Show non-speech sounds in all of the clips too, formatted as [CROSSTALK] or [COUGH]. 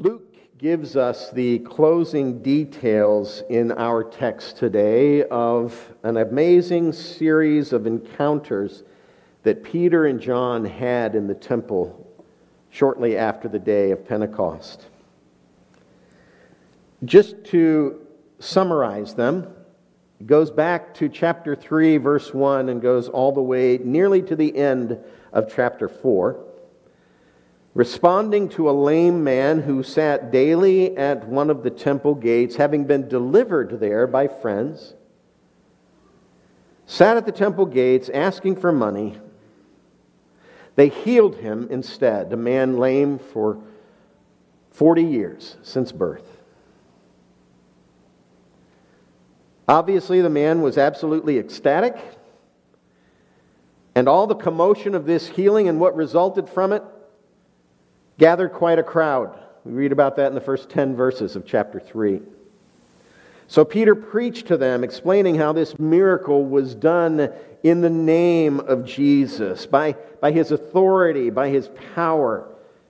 Luke gives us the closing details in our text today of an amazing series of encounters that Peter and John had in the temple shortly after the day of Pentecost. Just to summarize them, it goes back to chapter 3, verse 1, and goes all the way nearly to the end of chapter 4 responding to a lame man who sat daily at one of the temple gates, having been delivered there by friends, sat at the temple gates asking for money. They healed him instead, a man lame for 40 years since birth. Obviously, the man was absolutely ecstatic, and all the commotion of this healing and what resulted from it gathered quite a crowd. We read about that in the first 10 verses of chapter 3. So Peter preached to them, explaining how this miracle was done in the name of Jesus, by, by his authority, by his power,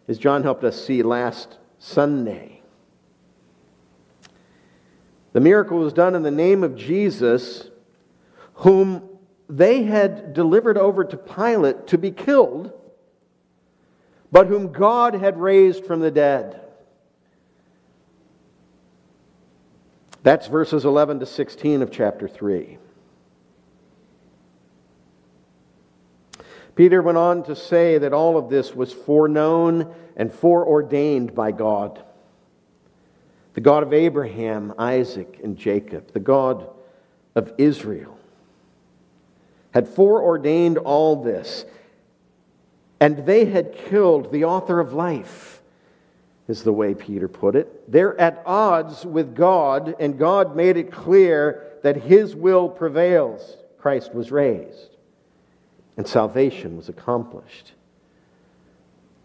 as John helped us see last Sunday. The miracle was done in the name of Jesus, whom they had delivered over to Pilate to be killed but whom God had raised from the dead. That's verses 11 to 16 of chapter 3. Peter went on to say that all of this was foreknown and foreordained by God. The God of Abraham, Isaac, and Jacob, the God of Israel, had foreordained all this and they had killed the author of life, is the way Peter put it. They're at odds with God, and God made it clear that his will prevails. Christ was raised, and salvation was accomplished.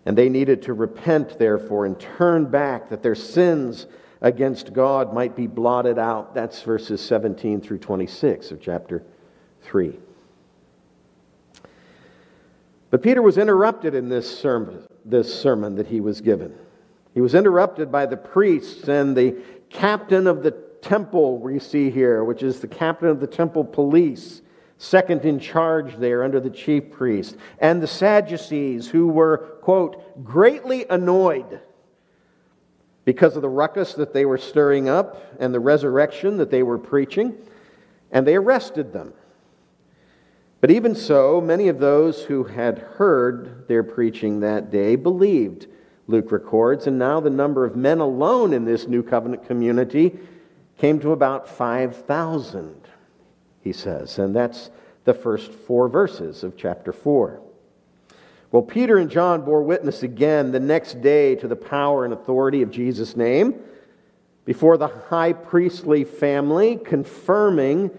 And they needed to repent, therefore, and turn back that their sins against God might be blotted out. That's verses 17 through 26 of chapter 3. But Peter was interrupted in this sermon, this sermon that he was given. He was interrupted by the priests and the captain of the temple, we see here, which is the captain of the temple police, second in charge there under the chief priest, and the Sadducees, who were, quote, greatly annoyed because of the ruckus that they were stirring up and the resurrection that they were preaching, and they arrested them. But even so, many of those who had heard their preaching that day believed, Luke records, and now the number of men alone in this new covenant community came to about 5,000, he says. And that's the first four verses of chapter 4. Well, Peter and John bore witness again the next day to the power and authority of Jesus' name before the high priestly family, confirming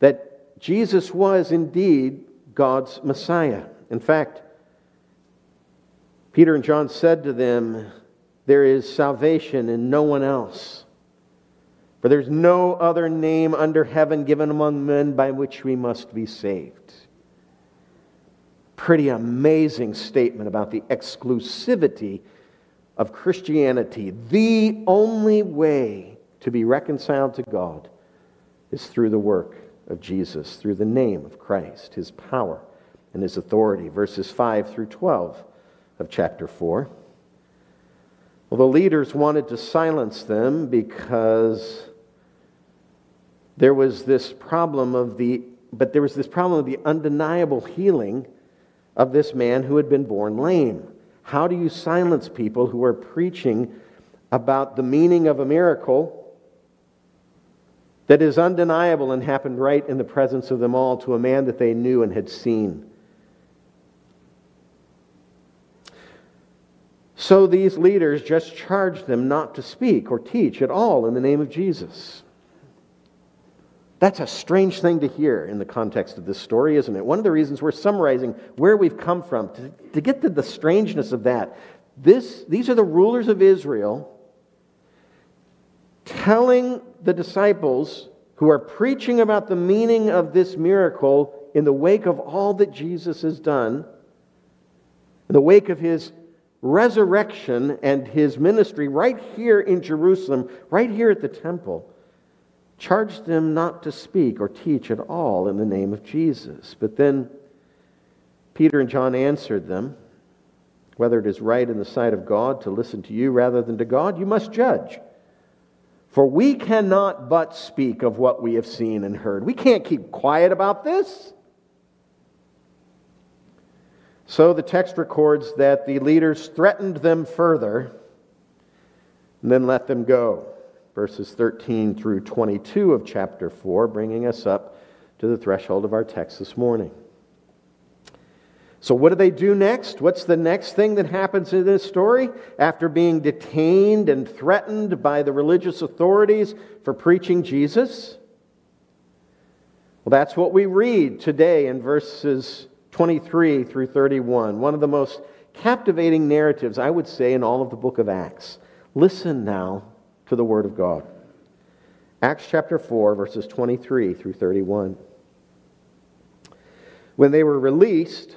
that Jesus was indeed God's Messiah. In fact, Peter and John said to them, There is salvation in no one else. For there's no other name under heaven given among men by which we must be saved. Pretty amazing statement about the exclusivity of Christianity. The only way to be reconciled to God is through the work of Jesus through the name of Christ, his power and his authority. Verses 5 through 12 of chapter 4. Well, the leaders wanted to silence them because there was this problem of the, but there was this problem of the undeniable healing of this man who had been born lame. How do you silence people who are preaching about the meaning of a miracle that is undeniable and happened right in the presence of them all to a man that they knew and had seen. So these leaders just charged them not to speak or teach at all in the name of Jesus. That's a strange thing to hear in the context of this story, isn't it? One of the reasons we're summarizing where we've come from, to, to get to the strangeness of that. This, these are the rulers of Israel telling the disciples who are preaching about the meaning of this miracle in the wake of all that Jesus has done, in the wake of his resurrection and his ministry right here in Jerusalem, right here at the temple, charged them not to speak or teach at all in the name of Jesus. But then Peter and John answered them whether it is right in the sight of God to listen to you rather than to God, you must judge. For we cannot but speak of what we have seen and heard. We can't keep quiet about this. So the text records that the leaders threatened them further and then let them go. Verses 13 through 22 of chapter 4, bringing us up to the threshold of our text this morning. So, what do they do next? What's the next thing that happens in this story? After being detained and threatened by the religious authorities for preaching Jesus? Well, that's what we read today in verses 23 through 31. One of the most captivating narratives, I would say, in all of the book of Acts. Listen now to the Word of God. Acts chapter 4, verses 23 through 31. When they were released,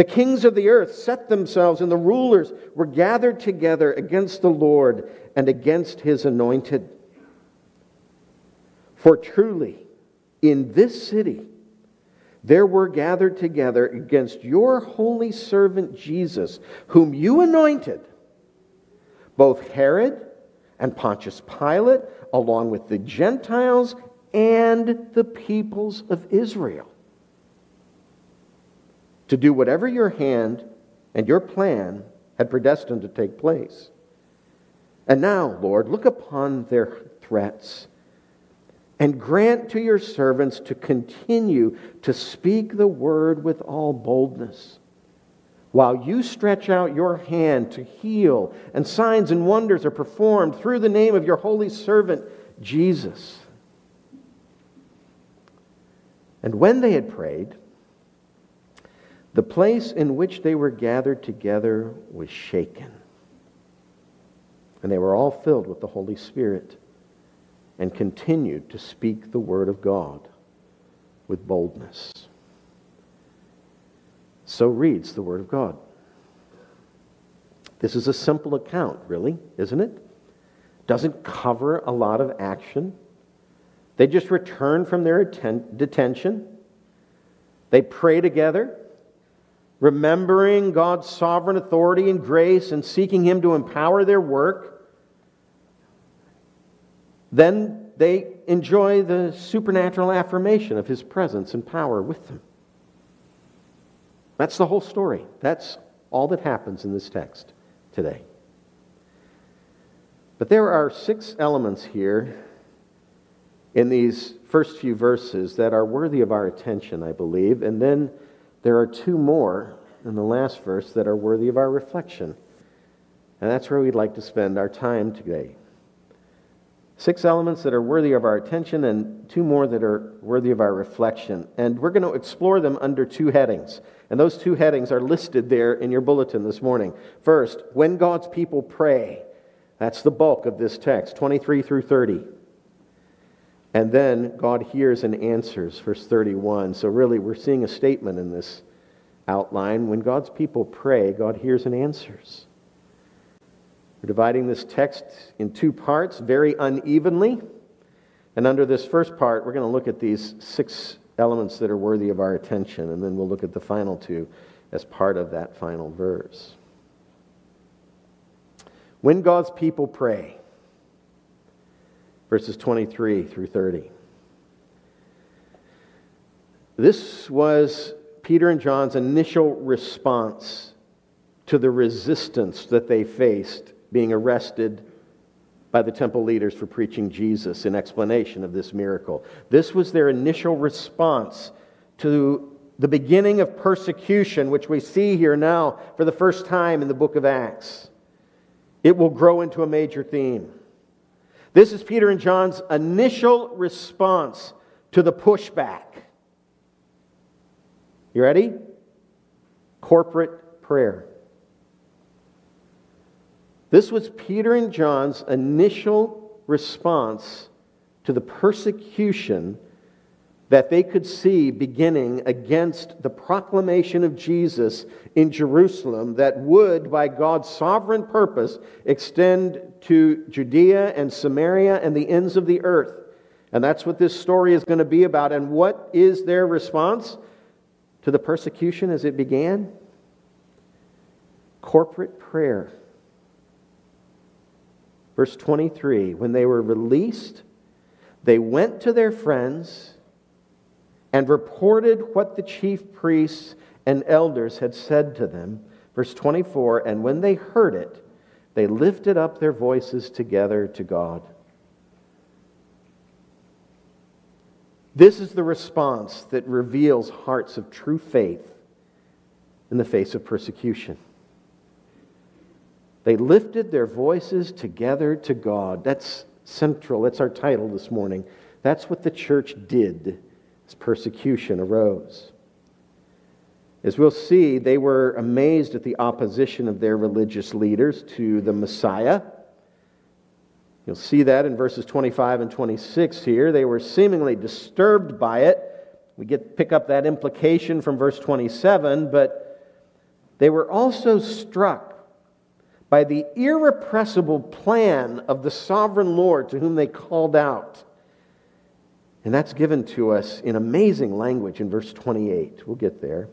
The kings of the earth set themselves, and the rulers were gathered together against the Lord and against his anointed. For truly, in this city, there were gathered together against your holy servant Jesus, whom you anointed, both Herod and Pontius Pilate, along with the Gentiles and the peoples of Israel, to do whatever your hand and your plan had predestined to take place. And now, Lord, look upon their threats and grant to your servants to continue to speak the word with all boldness. While you stretch out your hand to heal, and signs and wonders are performed through the name of your holy servant, Jesus. And when they had prayed, the place in which they were gathered together was shaken. And they were all filled with the Holy Spirit and continued to speak the word of God with boldness. So reads the word of God. This is a simple account, really, isn't it? Doesn't cover a lot of action. They just return from their atten- detention. They pray together, remembering God's sovereign authority and grace and seeking Him to empower their work. Then they enjoy the supernatural affirmation of his presence and power with them. That's the whole story. That's all that happens in this text today. But there are six elements here in these first few verses that are worthy of our attention, I believe. And then there are two more in the last verse that are worthy of our reflection. And that's where we'd like to spend our time today. Six elements that are worthy of our attention, and two more that are worthy of our reflection. And we're going to explore them under two headings. And those two headings are listed there in your bulletin this morning. First, when God's people pray. That's the bulk of this text, 23 through 30. And then God hears and answers, verse 31. So, really, we're seeing a statement in this outline. When God's people pray, God hears and answers. We're dividing this text in two parts very unevenly. And under this first part, we're going to look at these six elements that are worthy of our attention, and then we'll look at the final two as part of that final verse. When God's people pray, verses 23 through 30. This was Peter and John's initial response to the resistance that they faced being arrested by the temple leaders for preaching Jesus in explanation of this miracle. This was their initial response to the beginning of persecution, which we see here now for the first time in the book of Acts. It will grow into a major theme. This is Peter and John's initial response to the pushback. You ready? Corporate prayer. This was Peter and John's initial response to the persecution that they could see beginning against the proclamation of Jesus in Jerusalem that would, by God's sovereign purpose, extend to Judea and Samaria and the ends of the earth. And that's what this story is going to be about. And what is their response to the persecution as it began? Corporate prayer. Verse 23 When they were released, they went to their friends and reported what the chief priests and elders had said to them. Verse 24 And when they heard it, they lifted up their voices together to God. This is the response that reveals hearts of true faith in the face of persecution. They lifted their voices together to God. That's central. That's our title this morning. That's what the church did as persecution arose. As we'll see, they were amazed at the opposition of their religious leaders to the Messiah. You'll see that in verses 25 and 26 here. They were seemingly disturbed by it. We get pick up that implication from verse 27, but they were also struck by the irrepressible plan of the sovereign Lord to whom they called out. And that's given to us in amazing language in verse 28. We'll get there.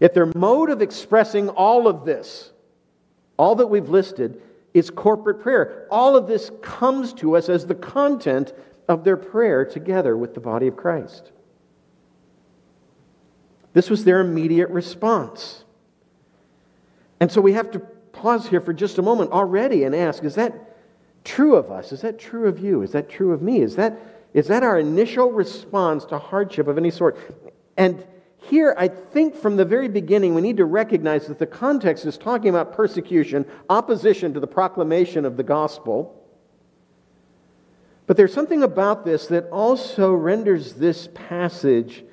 Yet their mode of expressing all of this, all that we've listed, is corporate prayer. All of this comes to us as the content of their prayer together with the body of Christ. This was their immediate response. And so we have to pause here for just a moment already and ask is that true of us? Is that true of you? Is that true of me? Is that, is that our initial response to hardship of any sort? And here, I think from the very beginning, we need to recognize that the context is talking about persecution, opposition to the proclamation of the gospel. But there's something about this that also renders this passage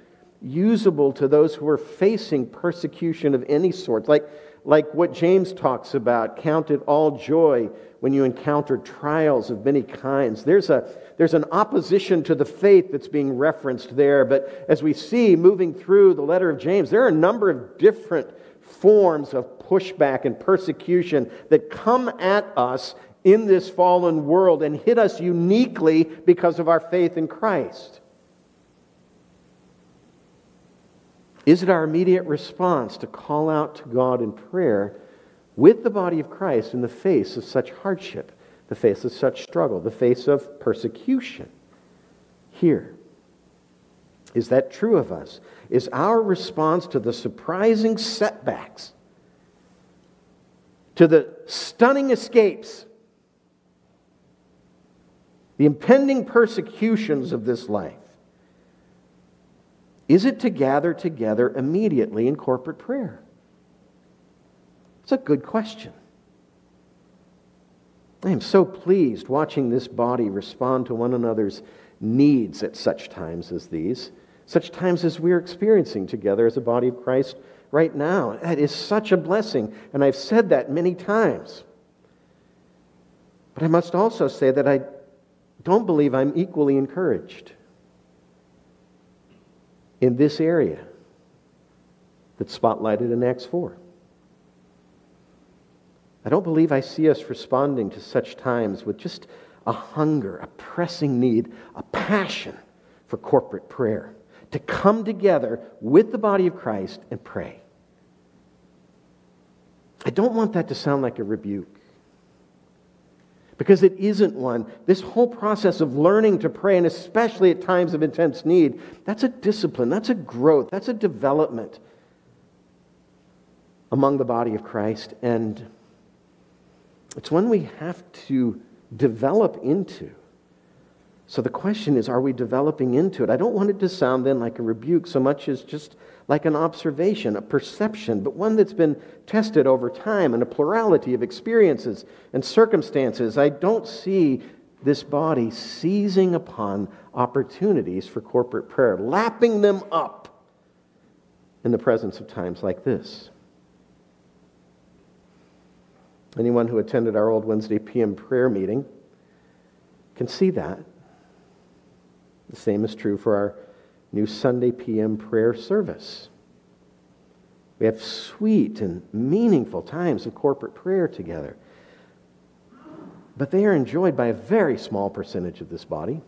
usable to those who are facing persecution of any sort. Like, like what James talks about count it all joy when you encounter trials of many kinds. There's, a, there's an opposition to the faith that's being referenced there. But as we see moving through the letter of James, there are a number of different forms of pushback and persecution that come at us in this fallen world and hit us uniquely because of our faith in Christ. Is it our immediate response to call out to God in prayer with the body of Christ in the face of such hardship, the face of such struggle, the face of persecution? Here. Is that true of us? Is our response to the surprising setbacks, to the stunning escapes, the impending persecutions of this life, is it to gather together immediately in corporate prayer? It's a good question. I am so pleased watching this body respond to one another's needs at such times as these, such times as we're experiencing together as a body of Christ right now. That is such a blessing, and I've said that many times. But I must also say that I don't believe I'm equally encouraged in this area that's spotlighted in Acts 4. I don't believe I see us responding to such times with just a hunger, a pressing need, a passion for corporate prayer, to come together with the body of Christ and pray. I don't want that to sound like a rebuke because it isn't one. This whole process of learning to pray, and especially at times of intense need, that's a discipline, that's a growth, that's a development among the body of Christ. And it's one we have to develop into So the question is, are we developing into it? I don't want it to sound then like a rebuke so much as just like an observation, a perception, but one that's been tested over time in a plurality of experiences and circumstances. I don't see this body seizing upon opportunities for corporate prayer, lapping them up in the presence of times like this. Anyone who attended our old Wednesday PM prayer meeting can see that. The same is true for our new Sunday PM prayer service. We have sweet and meaningful times of corporate prayer together. But they are enjoyed by a very small percentage of this body.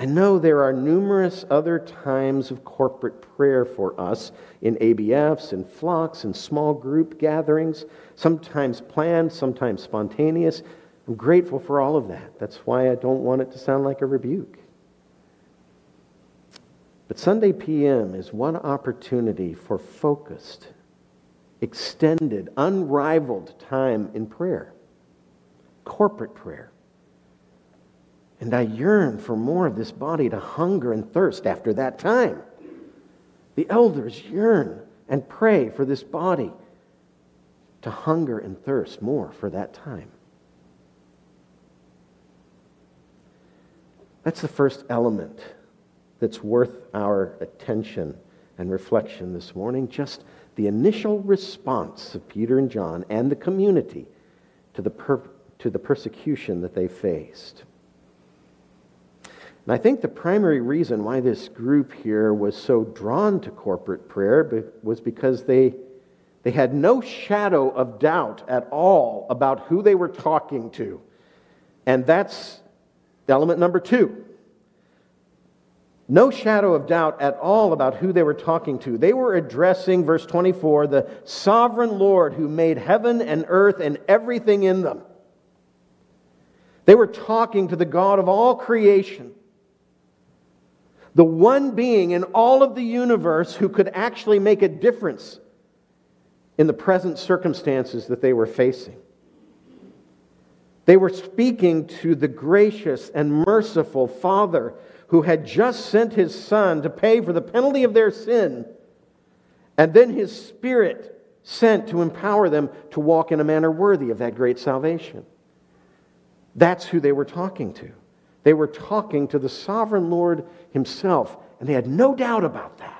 And no, there are numerous other times of corporate prayer for us in ABFs, in flocks, in small group gatherings, sometimes planned, sometimes spontaneous, I'm grateful for all of that. That's why I don't want it to sound like a rebuke. But Sunday PM is one opportunity for focused, extended, unrivaled time in prayer, corporate prayer. And I yearn for more of this body to hunger and thirst after that time. The elders yearn and pray for this body to hunger and thirst more for that time. That's the first element that's worth our attention and reflection this morning. Just the initial response of Peter and John and the community to the, per- to the persecution that they faced. And I think the primary reason why this group here was so drawn to corporate prayer was because they, they had no shadow of doubt at all about who they were talking to. And that's Element number two no shadow of doubt at all about who they were talking to. They were addressing, verse 24, the sovereign Lord who made heaven and earth and everything in them. They were talking to the God of all creation, the one being in all of the universe who could actually make a difference in the present circumstances that they were facing. They were speaking to the gracious and merciful Father who had just sent his Son to pay for the penalty of their sin, and then his Spirit sent to empower them to walk in a manner worthy of that great salvation. That's who they were talking to. They were talking to the sovereign Lord himself, and they had no doubt about that.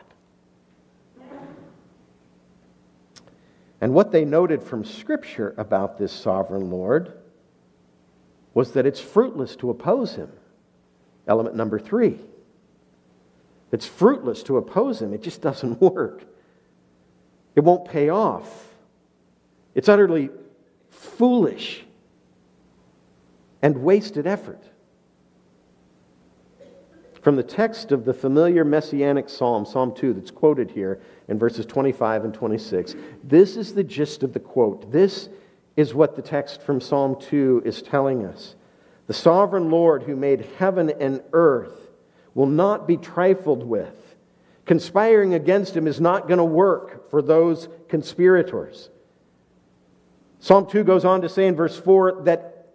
And what they noted from Scripture about this sovereign Lord was that it's fruitless to oppose him. Element number three. It's fruitless to oppose him, it just doesn't [LAUGHS] work. It won't pay off. It's utterly foolish and wasted effort. From the text of the familiar messianic psalm, Psalm 2, that's quoted here in verses 25 and 26, this is the gist of the quote. This is what the text from Psalm 2 is telling us. The sovereign Lord who made heaven and earth will not be trifled with. Conspiring against him is not going to work for those conspirators. Psalm 2 goes on to say in verse 4 that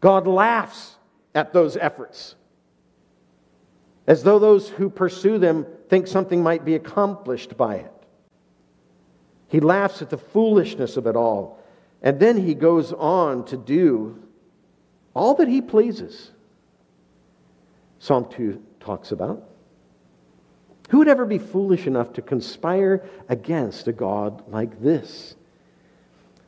God laughs at those efforts, as though those who pursue them think something might be accomplished by it. He laughs at the foolishness of it all and then he goes on to do all that he pleases. Psalm 2 talks about. Who would ever be foolish enough to conspire against a God like this?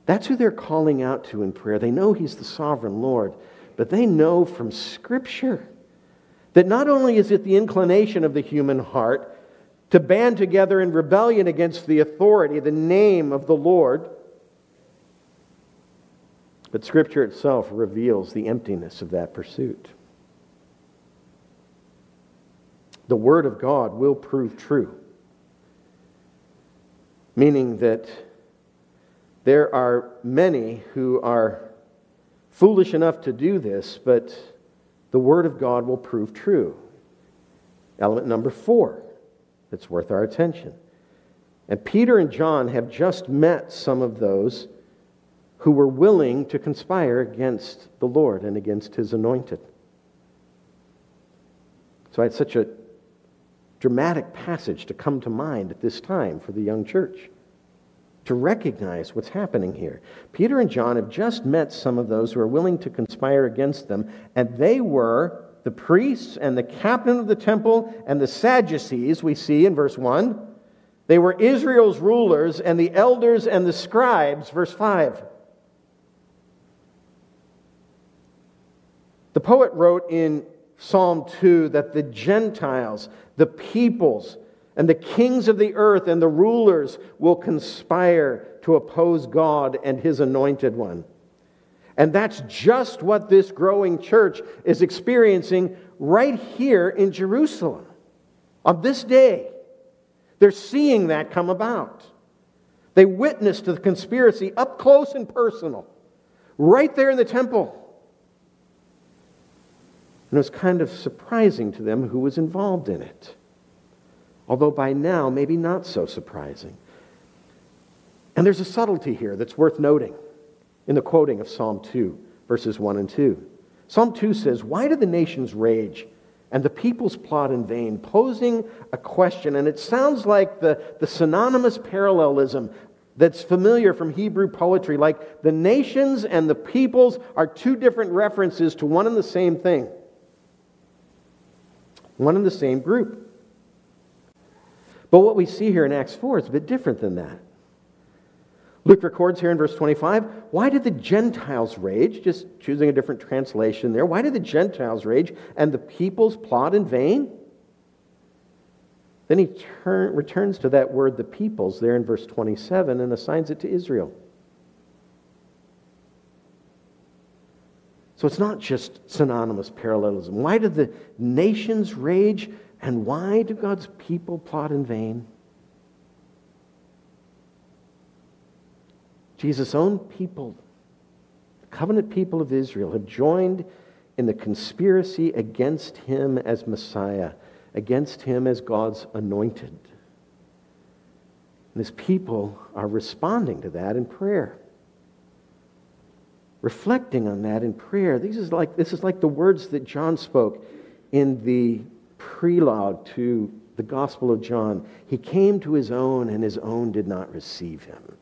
That's who they're calling out to in prayer. They know he's the sovereign Lord, but they know from Scripture that not only is it the inclination of the human heart to band together in rebellion against the authority, the name of the Lord, but Scripture itself reveals the emptiness of that pursuit. The Word of God will prove true, meaning that there are many who are foolish enough to do this, but the Word of God will prove true. Element number four that's worth our attention. And Peter and John have just met some of those who were willing to conspire against the Lord and against his anointed. So it's such a dramatic passage to come to mind at this time for the young church to recognize what's happening here. Peter and John have just met some of those who are willing to conspire against them, and they were the priests and the captain of the temple and the Sadducees, we see in verse 1. They were Israel's rulers and the elders and the scribes, verse 5. The poet wrote in Psalm 2 that the Gentiles, the peoples, and the kings of the earth and the rulers will conspire to oppose God and his anointed one. And that's just what this growing church is experiencing right here in Jerusalem. On this day, they're seeing that come about. They witnessed the conspiracy up close and personal, right there in the temple. And it was kind of surprising to them who was involved in it. Although by now, maybe not so surprising. And there's a subtlety here that's worth noting in the quoting of Psalm 2, verses 1 and 2. Psalm 2 says, Why do the nations rage and the peoples plot in vain? Posing a question, and it sounds like the, the synonymous parallelism that's familiar from Hebrew poetry, like the nations and the peoples are two different references to one and the same thing one and the same group. But what we see here in Acts 4 is a bit different than that. Luke records here in verse 25 why did the Gentiles rage? Just choosing a different translation there. Why did the Gentiles rage and the peoples plot in vain? Then he turn, returns to that word, the peoples, there in verse 27 and assigns it to Israel. So it's not just synonymous parallelism. Why do the nations rage and why do God's people plot in vain? Jesus' own people, the covenant people of Israel, have joined in the conspiracy against him as Messiah, against him as God's anointed. And his people are responding to that in prayer reflecting on that in prayer. This is like, this is like the words that John spoke in the prelude to the Gospel of John. He came to his own, and his own did not receive him.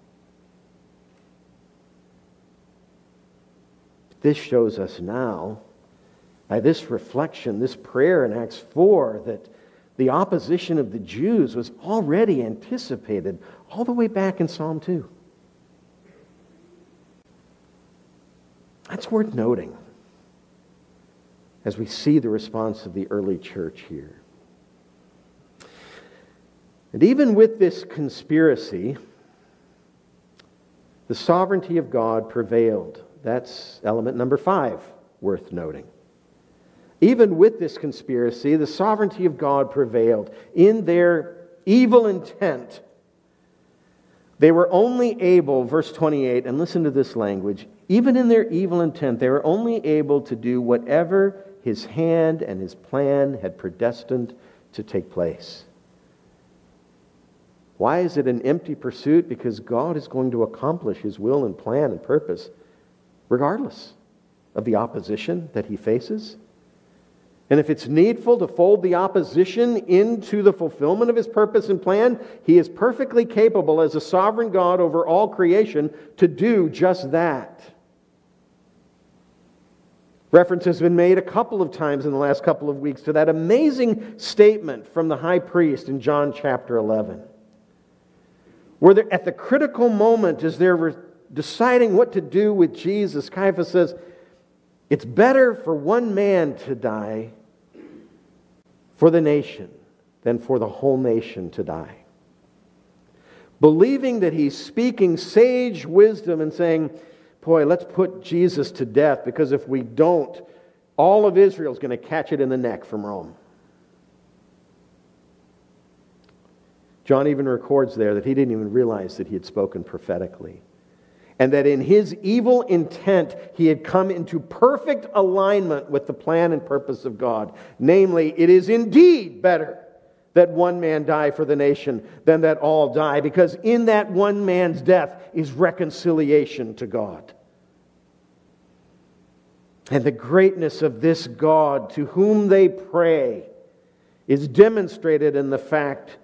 This shows us now, by this reflection, this prayer in Acts 4, that the opposition of the Jews was already anticipated all the way back in Psalm 2. That's worth noting as we see the response of the early church here. And even with this conspiracy, the sovereignty of God prevailed. That's element number five, worth noting. Even with this conspiracy, the sovereignty of God prevailed. In their evil intent, they were only able, verse 28, and listen to this language, even in their evil intent, they were only able to do whatever his hand and his plan had predestined to take place. Why is it an empty pursuit? Because God is going to accomplish his will and plan and purpose regardless of the opposition that he faces. And if it's needful to fold the opposition into the fulfillment of his purpose and plan, he is perfectly capable as a sovereign God over all creation to do just that. Reference has been made a couple of times in the last couple of weeks to that amazing statement from the high priest in John chapter 11. Where at the critical moment, as they're deciding what to do with Jesus, Caiaphas says, It's better for one man to die for the nation than for the whole nation to die. Believing that he's speaking sage wisdom and saying, boy, let's put Jesus to death because if we don't, all of Israel is going to catch it in the neck from Rome. John even records there that he didn't even realize that he had spoken prophetically. And that in his evil intent, he had come into perfect alignment with the plan and purpose of God. Namely, it is indeed better that one man die for the nation than that all die, because in that one man's death is reconciliation to God. And the greatness of this God to whom they pray is demonstrated in the fact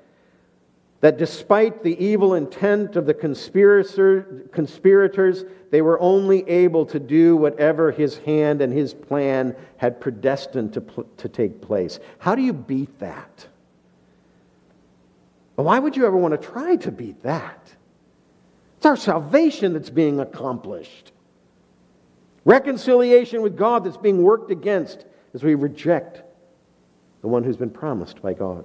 that despite the evil intent of the conspirators, they were only able to do whatever his hand and his plan had predestined to, to take place. How do you beat that? Why would you ever want to try to beat that? It's our salvation that's being accomplished. Reconciliation with God that's being worked against as we reject the one who's been promised by God.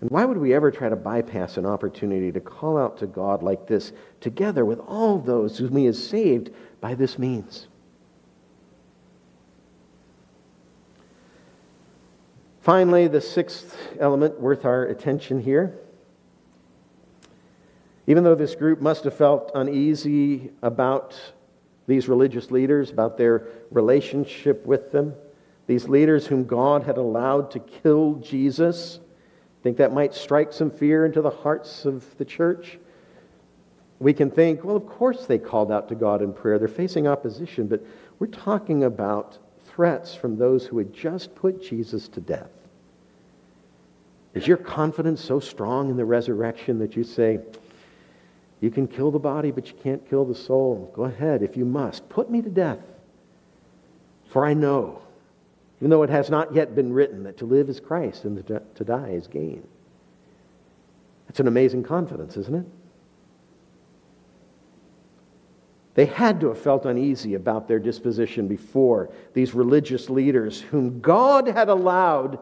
And why would we ever try to bypass an opportunity to call out to God like this together with all those whom He has saved by this means? Finally, the sixth element worth our attention here even though this group must have felt uneasy about these religious leaders, about their relationship with them, these leaders whom God had allowed to kill Jesus, I think that might strike some fear into the hearts of the church. We can think, well, of course they called out to God in prayer. They're facing opposition, but we're talking about threats from those who had just put Jesus to death. Is your confidence so strong in the resurrection that you say, you can kill the body, but you can't kill the soul. Go ahead, if you must. Put me to death. For I know, even though it has not yet been written, that to live is Christ and to die is gain. That's an amazing confidence, isn't it? They had to have felt uneasy about their disposition before these religious leaders, whom God had allowed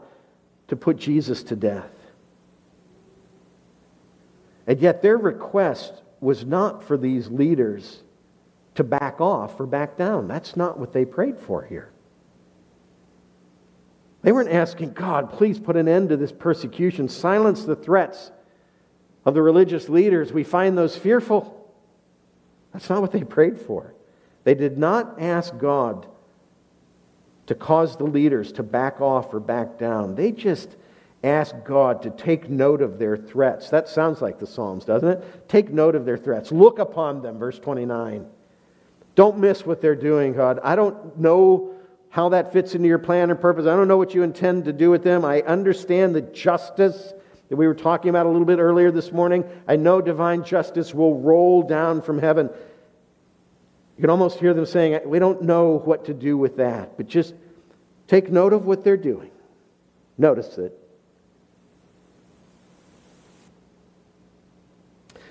to put Jesus to death. And yet their request was not for these leaders to back off or back down. That's not what they prayed for here. They weren't asking, God, please put an end to this persecution, silence the threats of the religious leaders. We find those fearful. That's not what they prayed for. They did not ask God to cause the leaders to back off or back down. They just ask God to take note of their threats. That sounds like the Psalms, doesn't it? Take note of their threats. Look upon them, verse 29. Don't miss what they're doing, God. I don't know how that fits into your plan and purpose. I don't know what you intend to do with them. I understand the justice that we were talking about a little bit earlier this morning. I know divine justice will roll down from heaven. You can almost hear them saying, We don't know what to do with that, but just take note of what they're doing. Notice it.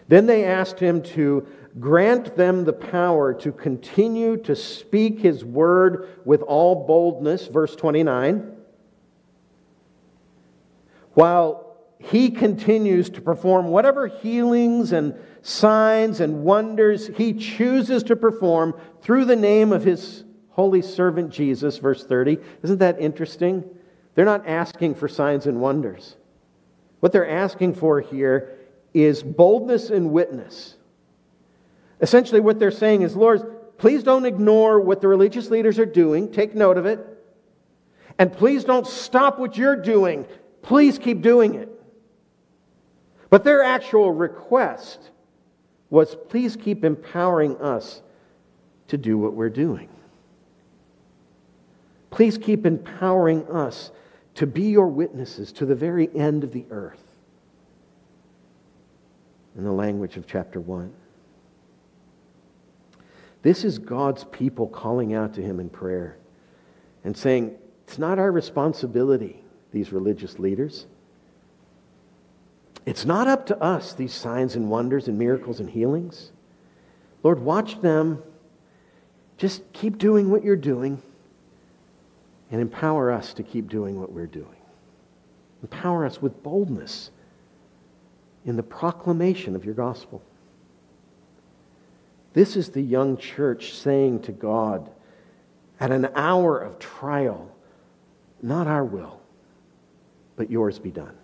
Then they asked him to grant them the power to continue to speak his word with all boldness, verse 29, while he continues to perform whatever healings and signs and wonders he chooses to perform through the name of his holy servant Jesus, verse 30. Isn't that interesting? They're not asking for signs and wonders. What they're asking for here is boldness and witness. Essentially, what they're saying is, Lord, please don't ignore what the religious leaders are doing. Take note of it. And please don't stop what you're doing. Please keep doing it. But their actual request was, please keep empowering us to do what we're doing. Please keep empowering us to be your witnesses to the very end of the earth in the language of chapter 1. This is God's people calling out to him in prayer and saying, It's not our responsibility, these religious leaders. It's not up to us, these signs and wonders and miracles and healings. Lord, watch them. Just keep doing what you're doing and empower us to keep doing what we're doing. Empower us with boldness in the proclamation of your gospel. This is the young church saying to God, at an hour of trial, not our will, but yours be done.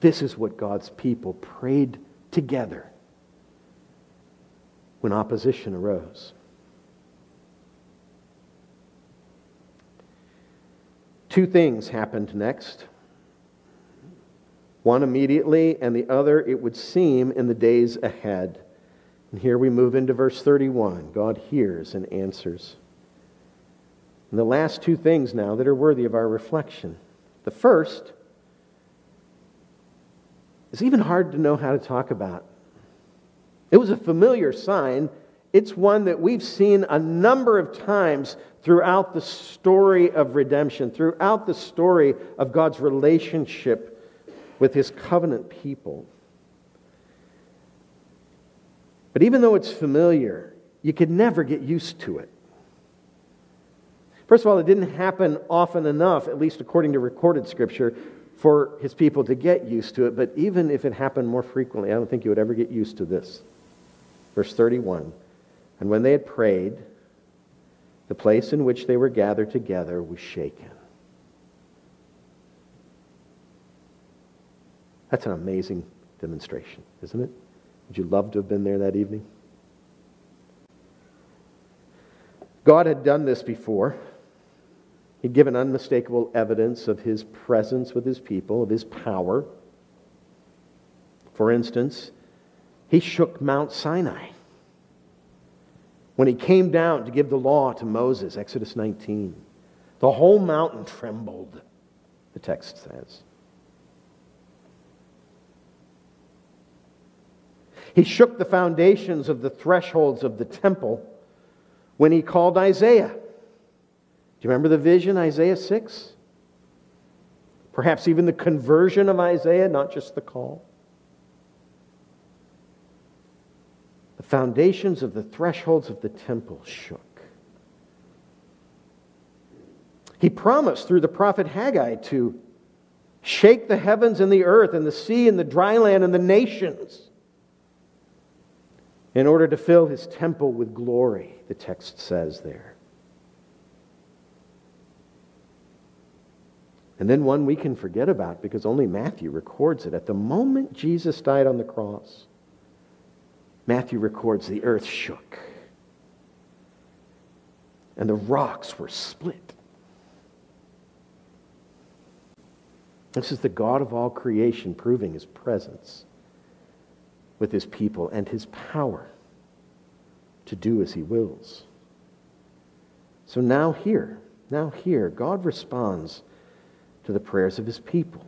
This is what God's people prayed together when opposition arose. Two things happened next. One immediately, and the other, it would seem, in the days ahead. And here we move into verse 31. God hears and answers. And the last two things now that are worthy of our reflection. The first is even hard to know how to talk about. It was a familiar sign. It's one that we've seen a number of times throughout the story of redemption, throughout the story of God's relationship with his covenant people. But even though it's familiar, you could never get used to it. First of all, it didn't happen often enough, at least according to recorded scripture, for his people to get used to it. But even if it happened more frequently, I don't think you would ever get used to this. Verse 31 And when they had prayed, the place in which they were gathered together was shaken. That's an amazing demonstration, isn't it? Would you love to have been there that evening? God had done this before. He'd given unmistakable evidence of his presence with his people, of his power. For instance, he shook Mount Sinai. When he came down to give the law to Moses, Exodus 19, the whole mountain trembled, the text says. He shook the foundations of the thresholds of the temple when he called Isaiah. Do you remember the vision, Isaiah 6? Perhaps even the conversion of Isaiah, not just the call. Foundations of the thresholds of the temple shook. He promised through the prophet Haggai to shake the heavens and the earth and the sea and the dry land and the nations in order to fill his temple with glory, the text says there. And then one we can forget about because only Matthew records it. At the moment Jesus died on the cross, Matthew records the earth shook and the rocks were split. This is the God of all creation proving his presence with his people and his power to do as he wills. So now, here, now, here, God responds to the prayers of his people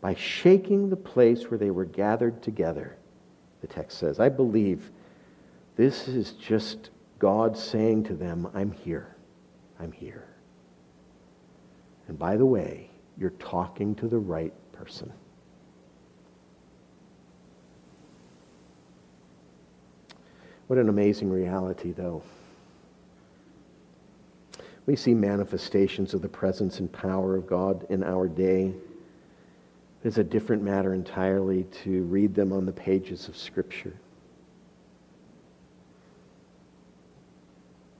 by shaking the place where they were gathered together, the text says. I believe this is just God saying to them, I'm here. I'm here. And by the way, you're talking to the right person. What an amazing reality, though. We see manifestations of the presence and power of God in our day. It's a different matter entirely to read them on the pages of Scripture. Do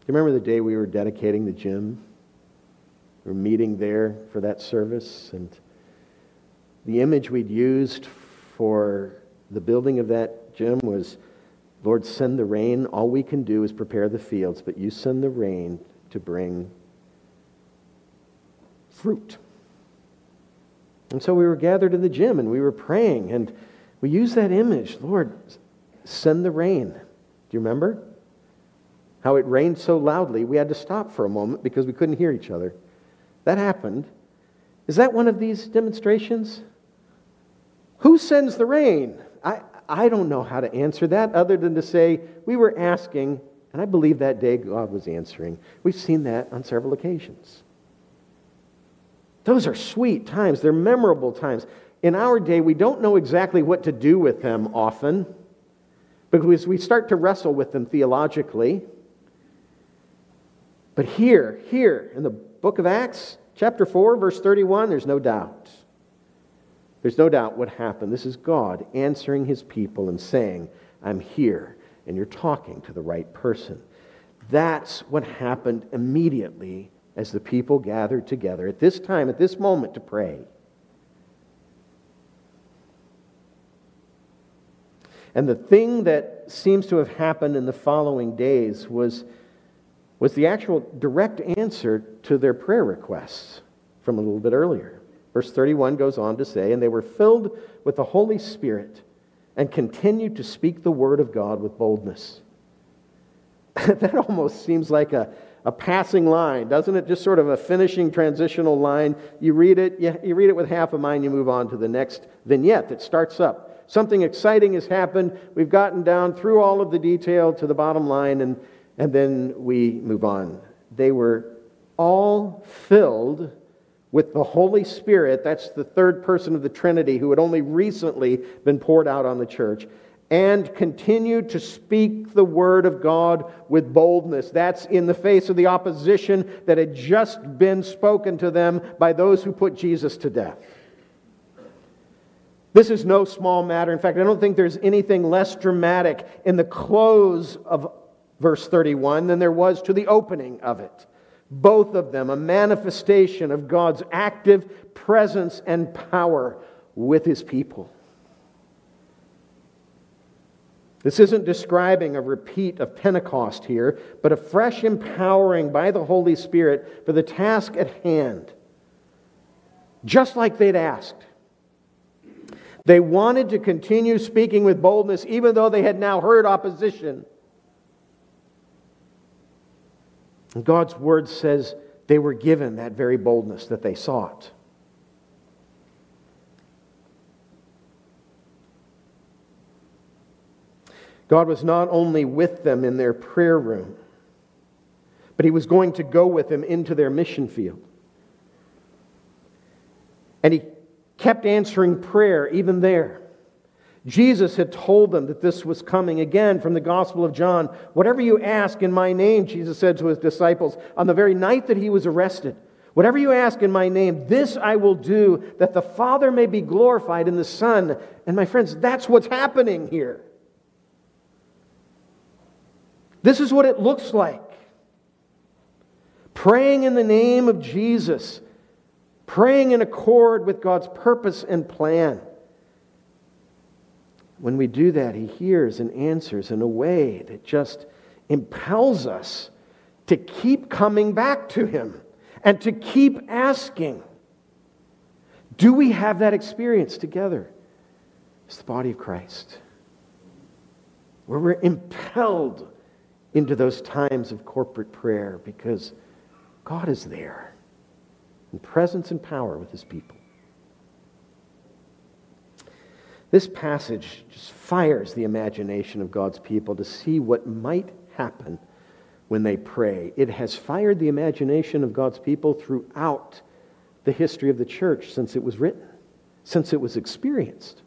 you remember the day we were dedicating the gym? We were meeting there for that service, and the image we'd used for the building of that gym was Lord, send the rain. All we can do is prepare the fields, but you send the rain to bring fruit. And so we were gathered in the gym and we were praying, and we used that image Lord, send the rain. Do you remember? How it rained so loudly, we had to stop for a moment because we couldn't hear each other. That happened. Is that one of these demonstrations? Who sends the rain? I, I don't know how to answer that other than to say we were asking, and I believe that day God was answering. We've seen that on several occasions. Those are sweet times, they're memorable times. In our day, we don't know exactly what to do with them often because we start to wrestle with them theologically. But here, here in the book of Acts, chapter 4, verse 31, there's no doubt. There's no doubt what happened. This is God answering his people and saying, I'm here, and you're talking to the right person. That's what happened immediately as the people gathered together at this time, at this moment, to pray. And the thing that seems to have happened in the following days was, was the actual direct answer to their prayer requests. from a little bit earlier. Verse 31 goes on to say, And they were filled with the Holy Spirit and continued to speak the word of God with boldness. [LAUGHS] that almost seems like a, a passing line, doesn't it? Just sort of a finishing transitional line. You read it, you, read it with half a mind, you move on to the next vignette that starts up. Something exciting has happened. We've gotten down through all of the detail to the bottom line, and, and then we move on. They were all filled with the Holy Spirit. That's the third person of the Trinity who had only recently been poured out on the church and continue to speak the word of God with boldness. That's in the face of the opposition that had just been spoken to them by those who put Jesus to death. This is no small matter. In fact, I don't think there's anything less dramatic in the close of verse 31 than there was to the opening of it. Both of them a manifestation of God's active presence and power with his people. This isn't describing a repeat of Pentecost here, but a fresh empowering by the Holy Spirit for the task at hand. Just like they'd asked. They wanted to continue speaking with boldness, even though they had now heard opposition. And God's word says they were given that very boldness that they sought. God was not only with them in their prayer room, but He was going to go with them into their mission field. And He kept answering prayer even there. Jesus had told them that this was coming again from the Gospel of John. Whatever you ask in my name, Jesus said to his disciples on the very night that he was arrested, whatever you ask in my name, this I will do that the Father may be glorified in the Son. And my friends, that's what's happening here. This is what it looks like. Praying in the name of Jesus, praying in accord with God's purpose and plan. When we do that, He hears and answers in a way that just impels us to keep coming back to Him and to keep asking. Do we have that experience together as the body of Christ? Where we're impelled into those times of corporate prayer because God is there in presence and power with his people. This passage just fires the imagination of God's people to see what might happen when they pray. It has fired the imagination of God's people throughout the history of the church since it was written, since it was experienced.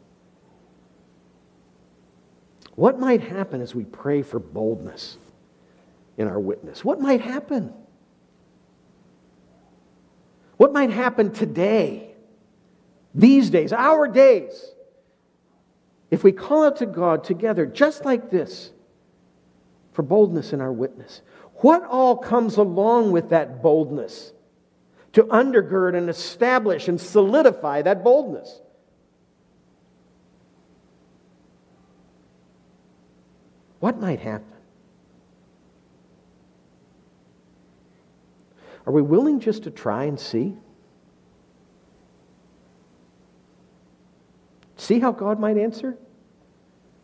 What might happen as we pray for boldness? In our witness? What might happen? What might happen today, these days, our days, if we call out to God together just like this for boldness in our witness? What all comes along with that boldness to undergird and establish and solidify that boldness? What might happen? Are we willing just to try and see? See how God might answer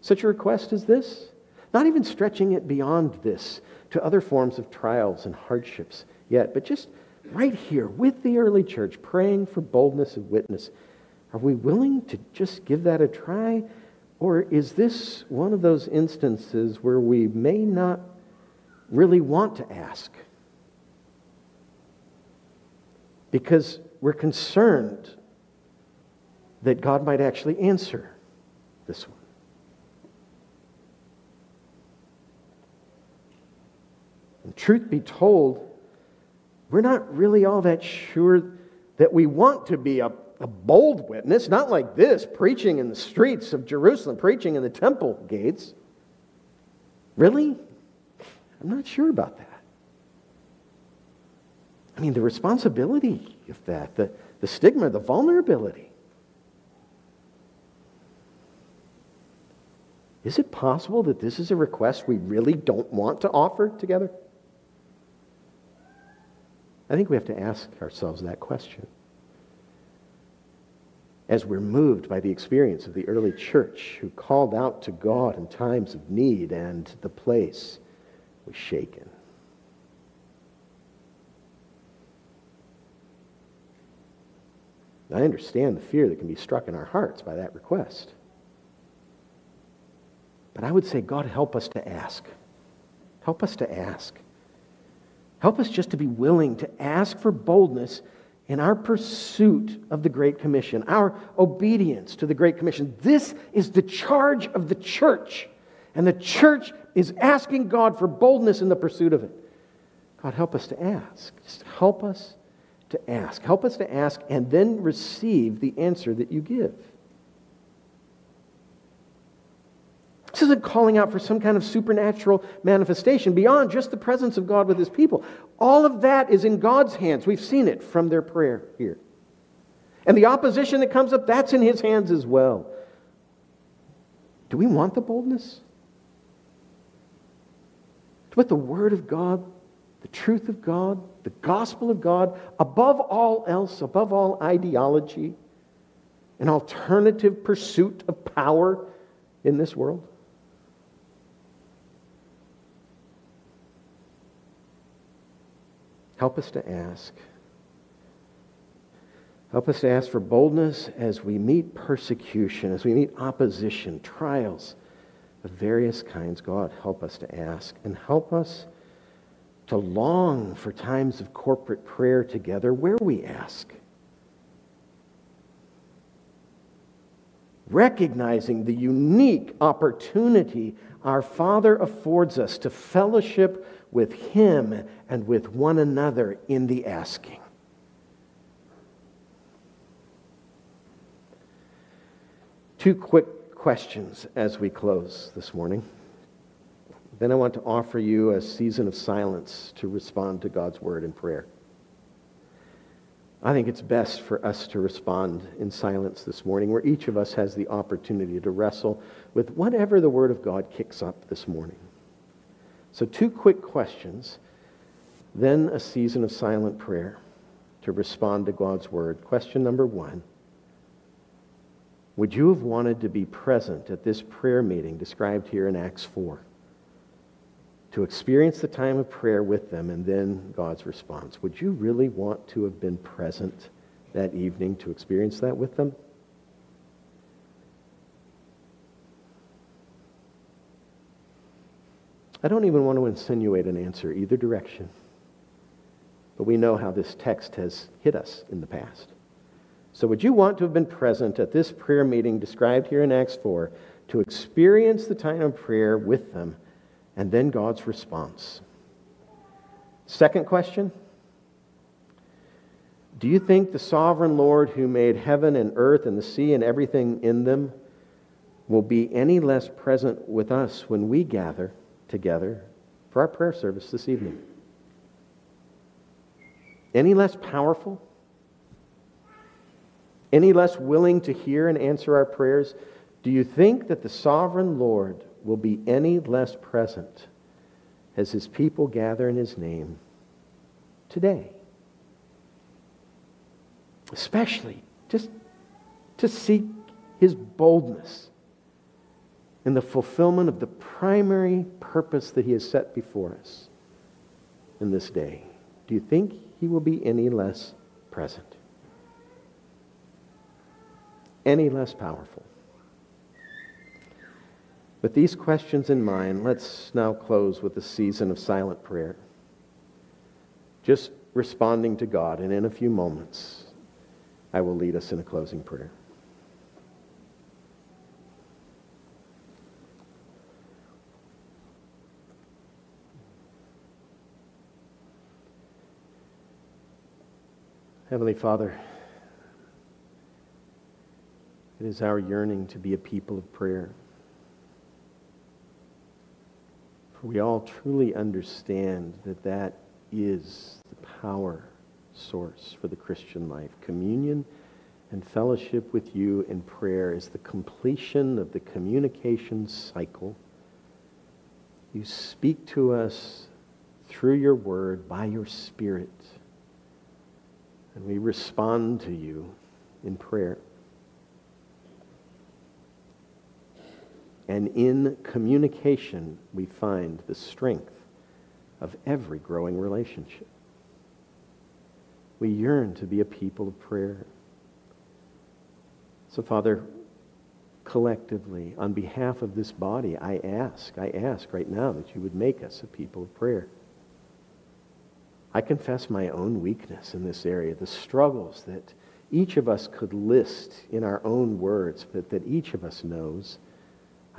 such a request as this? Not even stretching it beyond this to other forms of trials and hardships yet, but just right here with the early church, praying for boldness of witness. Are we willing to just give that a try? Or is this one of those instances where we may not really want to ask? Because we're concerned that God might actually answer this one. And truth be told, we're not really all that sure that we want to be a, a bold witness, not like this, preaching in the streets of Jerusalem, preaching in the temple gates. Really? I'm not sure about that. I mean, the responsibility of that, the, the stigma, the vulnerability. Is it possible that this is a request we really don't want to offer together? I think we have to ask ourselves that question. as we're moved by the experience of the early church who called out to God in times of need and the place was shaken. I understand the fear that can be struck in our hearts by that request. But I would say, God, help us to ask. Help us to ask. Help us just to be willing to ask for boldness in our pursuit of the Great Commission, our obedience to the Great Commission. This is the charge of the church. And the church is asking God for boldness in the pursuit of it. God, help us to ask. Just help us to ask. Help us to ask and then receive the answer that you give. This isn't calling out for some kind of supernatural manifestation beyond just the presence of God with his people. All of that is in God's hands. We've seen it from their prayer here. And the opposition that comes up, that's in his hands as well. Do we want the boldness? To put the Word of God, the truth of God, the gospel of God, above all else, above all ideology, an alternative pursuit of power in this world? Help us to ask. Help us to ask for boldness as we meet persecution, as we meet opposition, trials of various kinds. God, help us to ask and help us to long for times of corporate prayer together where we ask. Recognizing the unique opportunity our Father affords us to fellowship with Him and with one another in the asking. Two quick questions as we close this morning. Then I want to offer you a season of silence to respond to God's word in prayer. I think it's best for us to respond in silence this morning, where each of us has the opportunity to wrestle with whatever the Word of God kicks up this morning. So, two quick questions, then a season of silent prayer to respond to God's Word. Question number one Would you have wanted to be present at this prayer meeting described here in Acts 4? To experience the time of prayer with them and then God's response. Would you really want to have been present that evening to experience that with them? I don't even want to insinuate an answer either direction. But we know how this text has hit us in the past. So, would you want to have been present at this prayer meeting described here in Acts 4 to experience the time of prayer with them and then God's response. Second question Do you think the sovereign Lord who made heaven and earth and the sea and everything in them will be any less present with us when we gather together for our prayer service this evening? Any less powerful? Any less willing to hear and answer our prayers? Do you think that the sovereign Lord will be any less present as his people gather in his name today. Especially just to seek his boldness in the fulfillment of the primary purpose that he has set before us in this day. Do you think he will be any less present? Any less powerful? With these questions in mind, let's now close with a season of silent prayer. Just responding to God, and in a few moments, I will lead us in a closing prayer. Heavenly Father, it is our yearning to be a people of prayer. For we all truly understand that that is the power source for the Christian life. Communion and fellowship with you in prayer is the completion of the communication cycle. You speak to us through your word by your spirit, and we respond to you in prayer. And in communication, we find the strength of every growing relationship. We yearn to be a people of prayer. So, Father, collectively, on behalf of this body, I ask, I ask right now that you would make us a people of prayer. I confess my own weakness in this area, the struggles that each of us could list in our own words, but that each of us knows.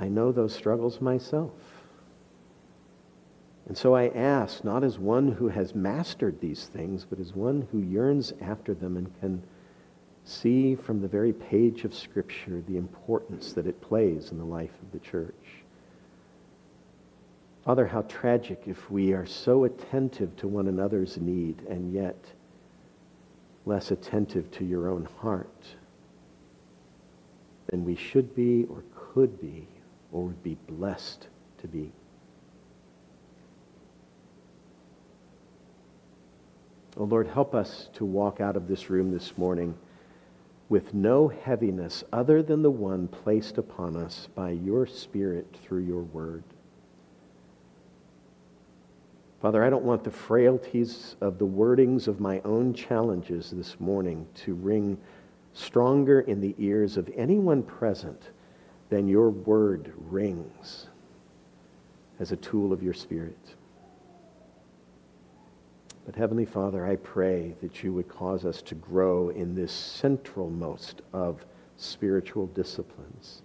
I know those struggles myself. And so I ask, not as one who has mastered these things, but as one who yearns after them and can see from the very page of Scripture the importance that it plays in the life of the church. Father, how tragic if we are so attentive to one another's need and yet less attentive to your own heart than we should be or could be or would be blessed to be. Oh Lord, help us to walk out of this room this morning with no heaviness other than the one placed upon us by your Spirit through your word. Father, I don't want the frailties of the wordings of my own challenges this morning to ring stronger in the ears of anyone present than your word rings as a tool of your Spirit. But Heavenly Father, I pray that you would cause us to grow in this centralmost of spiritual disciplines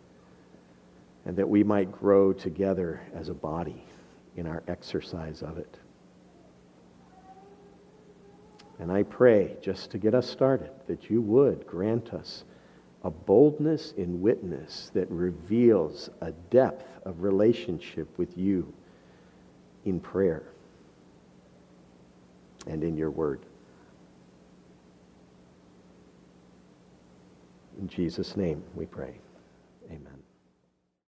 and that we might grow together as a body in our exercise of it. And I pray, just to get us started, that you would grant us a boldness in witness that reveals a depth of relationship with you in prayer and in your word. In Jesus' name we pray.